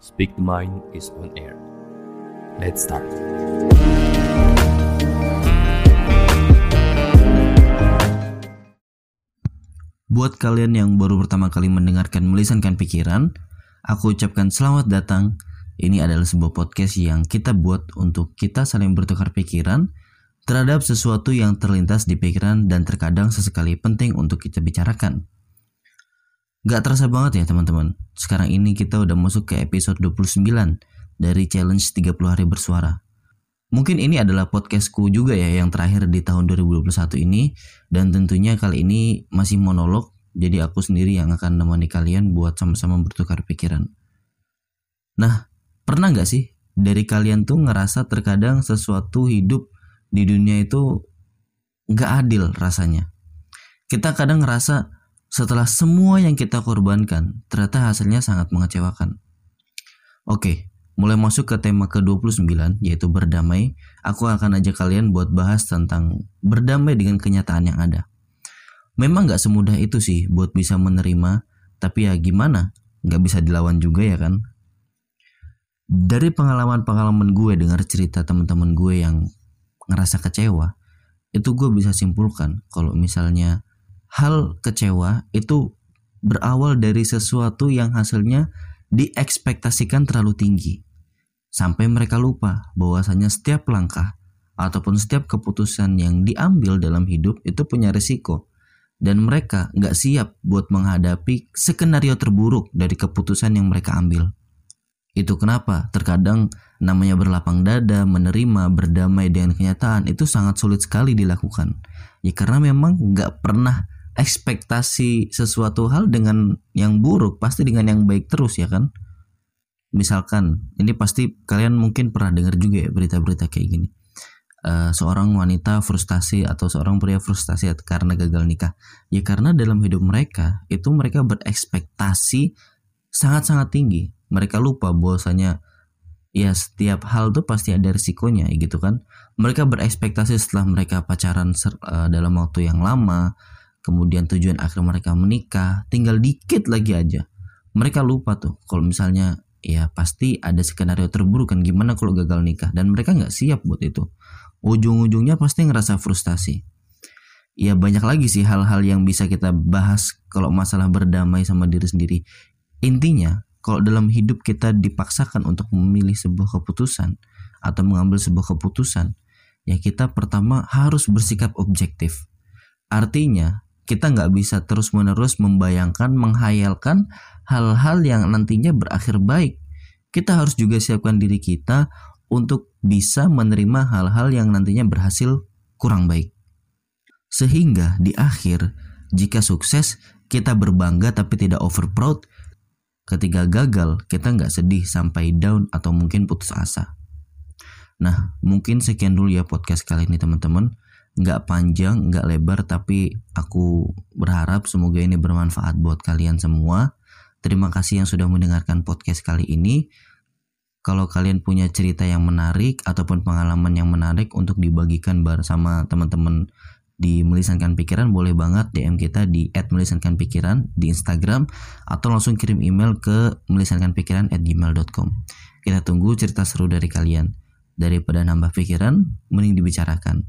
Speak the Mind is on air. Let's start. Buat kalian yang baru pertama kali mendengarkan melisankan pikiran, aku ucapkan selamat datang. Ini adalah sebuah podcast yang kita buat untuk kita saling bertukar pikiran terhadap sesuatu yang terlintas di pikiran dan terkadang sesekali penting untuk kita bicarakan. Gak terasa banget ya teman-teman, sekarang ini kita udah masuk ke episode 29 dari challenge 30 hari bersuara. Mungkin ini adalah podcastku juga ya yang terakhir di tahun 2021 ini dan tentunya kali ini masih monolog jadi aku sendiri yang akan menemani kalian buat sama-sama bertukar pikiran. Nah, pernah nggak sih dari kalian tuh ngerasa terkadang sesuatu hidup di dunia itu nggak adil rasanya? Kita kadang ngerasa setelah semua yang kita korbankan ternyata hasilnya sangat mengecewakan. Oke, mulai masuk ke tema ke-29 yaitu berdamai, aku akan ajak kalian buat bahas tentang berdamai dengan kenyataan yang ada. Memang gak semudah itu sih buat bisa menerima, tapi ya gimana? Gak bisa dilawan juga ya kan? Dari pengalaman-pengalaman gue dengar cerita teman-teman gue yang ngerasa kecewa, itu gue bisa simpulkan kalau misalnya hal kecewa itu berawal dari sesuatu yang hasilnya diekspektasikan terlalu tinggi sampai mereka lupa bahwasanya setiap langkah ataupun setiap keputusan yang diambil dalam hidup itu punya resiko dan mereka nggak siap buat menghadapi skenario terburuk dari keputusan yang mereka ambil. Itu kenapa terkadang namanya berlapang dada, menerima, berdamai dengan kenyataan itu sangat sulit sekali dilakukan. Ya karena memang nggak pernah ekspektasi sesuatu hal dengan yang buruk pasti dengan yang baik terus ya kan? Misalkan ini pasti kalian mungkin pernah dengar juga ya berita-berita kayak gini. Uh, seorang wanita frustasi atau seorang pria frustasi karena gagal nikah. Ya karena dalam hidup mereka itu mereka berekspektasi sangat-sangat tinggi. Mereka lupa bahwasanya ya setiap hal tuh pasti ada risikonya gitu kan? Mereka berekspektasi setelah mereka pacaran uh, dalam waktu yang lama kemudian tujuan akhir mereka menikah tinggal dikit lagi aja. Mereka lupa tuh kalau misalnya ya pasti ada skenario terburuk kan gimana kalau gagal nikah? Dan mereka nggak siap buat itu. Ujung-ujungnya pasti ngerasa frustasi. Ya banyak lagi sih hal-hal yang bisa kita bahas kalau masalah berdamai sama diri sendiri. Intinya kalau dalam hidup kita dipaksakan untuk memilih sebuah keputusan atau mengambil sebuah keputusan ya kita pertama harus bersikap objektif. Artinya kita nggak bisa terus-menerus membayangkan, menghayalkan hal-hal yang nantinya berakhir baik. Kita harus juga siapkan diri kita untuk bisa menerima hal-hal yang nantinya berhasil kurang baik. Sehingga di akhir, jika sukses, kita berbangga tapi tidak over proud. Ketika gagal, kita nggak sedih sampai down atau mungkin putus asa. Nah, mungkin sekian dulu ya podcast kali ini teman-teman nggak panjang, nggak lebar, tapi aku berharap semoga ini bermanfaat buat kalian semua. Terima kasih yang sudah mendengarkan podcast kali ini. Kalau kalian punya cerita yang menarik ataupun pengalaman yang menarik untuk dibagikan bersama teman-teman di melisankan pikiran boleh banget DM kita di @melisankanpikiran di Instagram atau langsung kirim email ke melisankanpikiran@gmail.com. Kita tunggu cerita seru dari kalian. Daripada nambah pikiran, mending dibicarakan.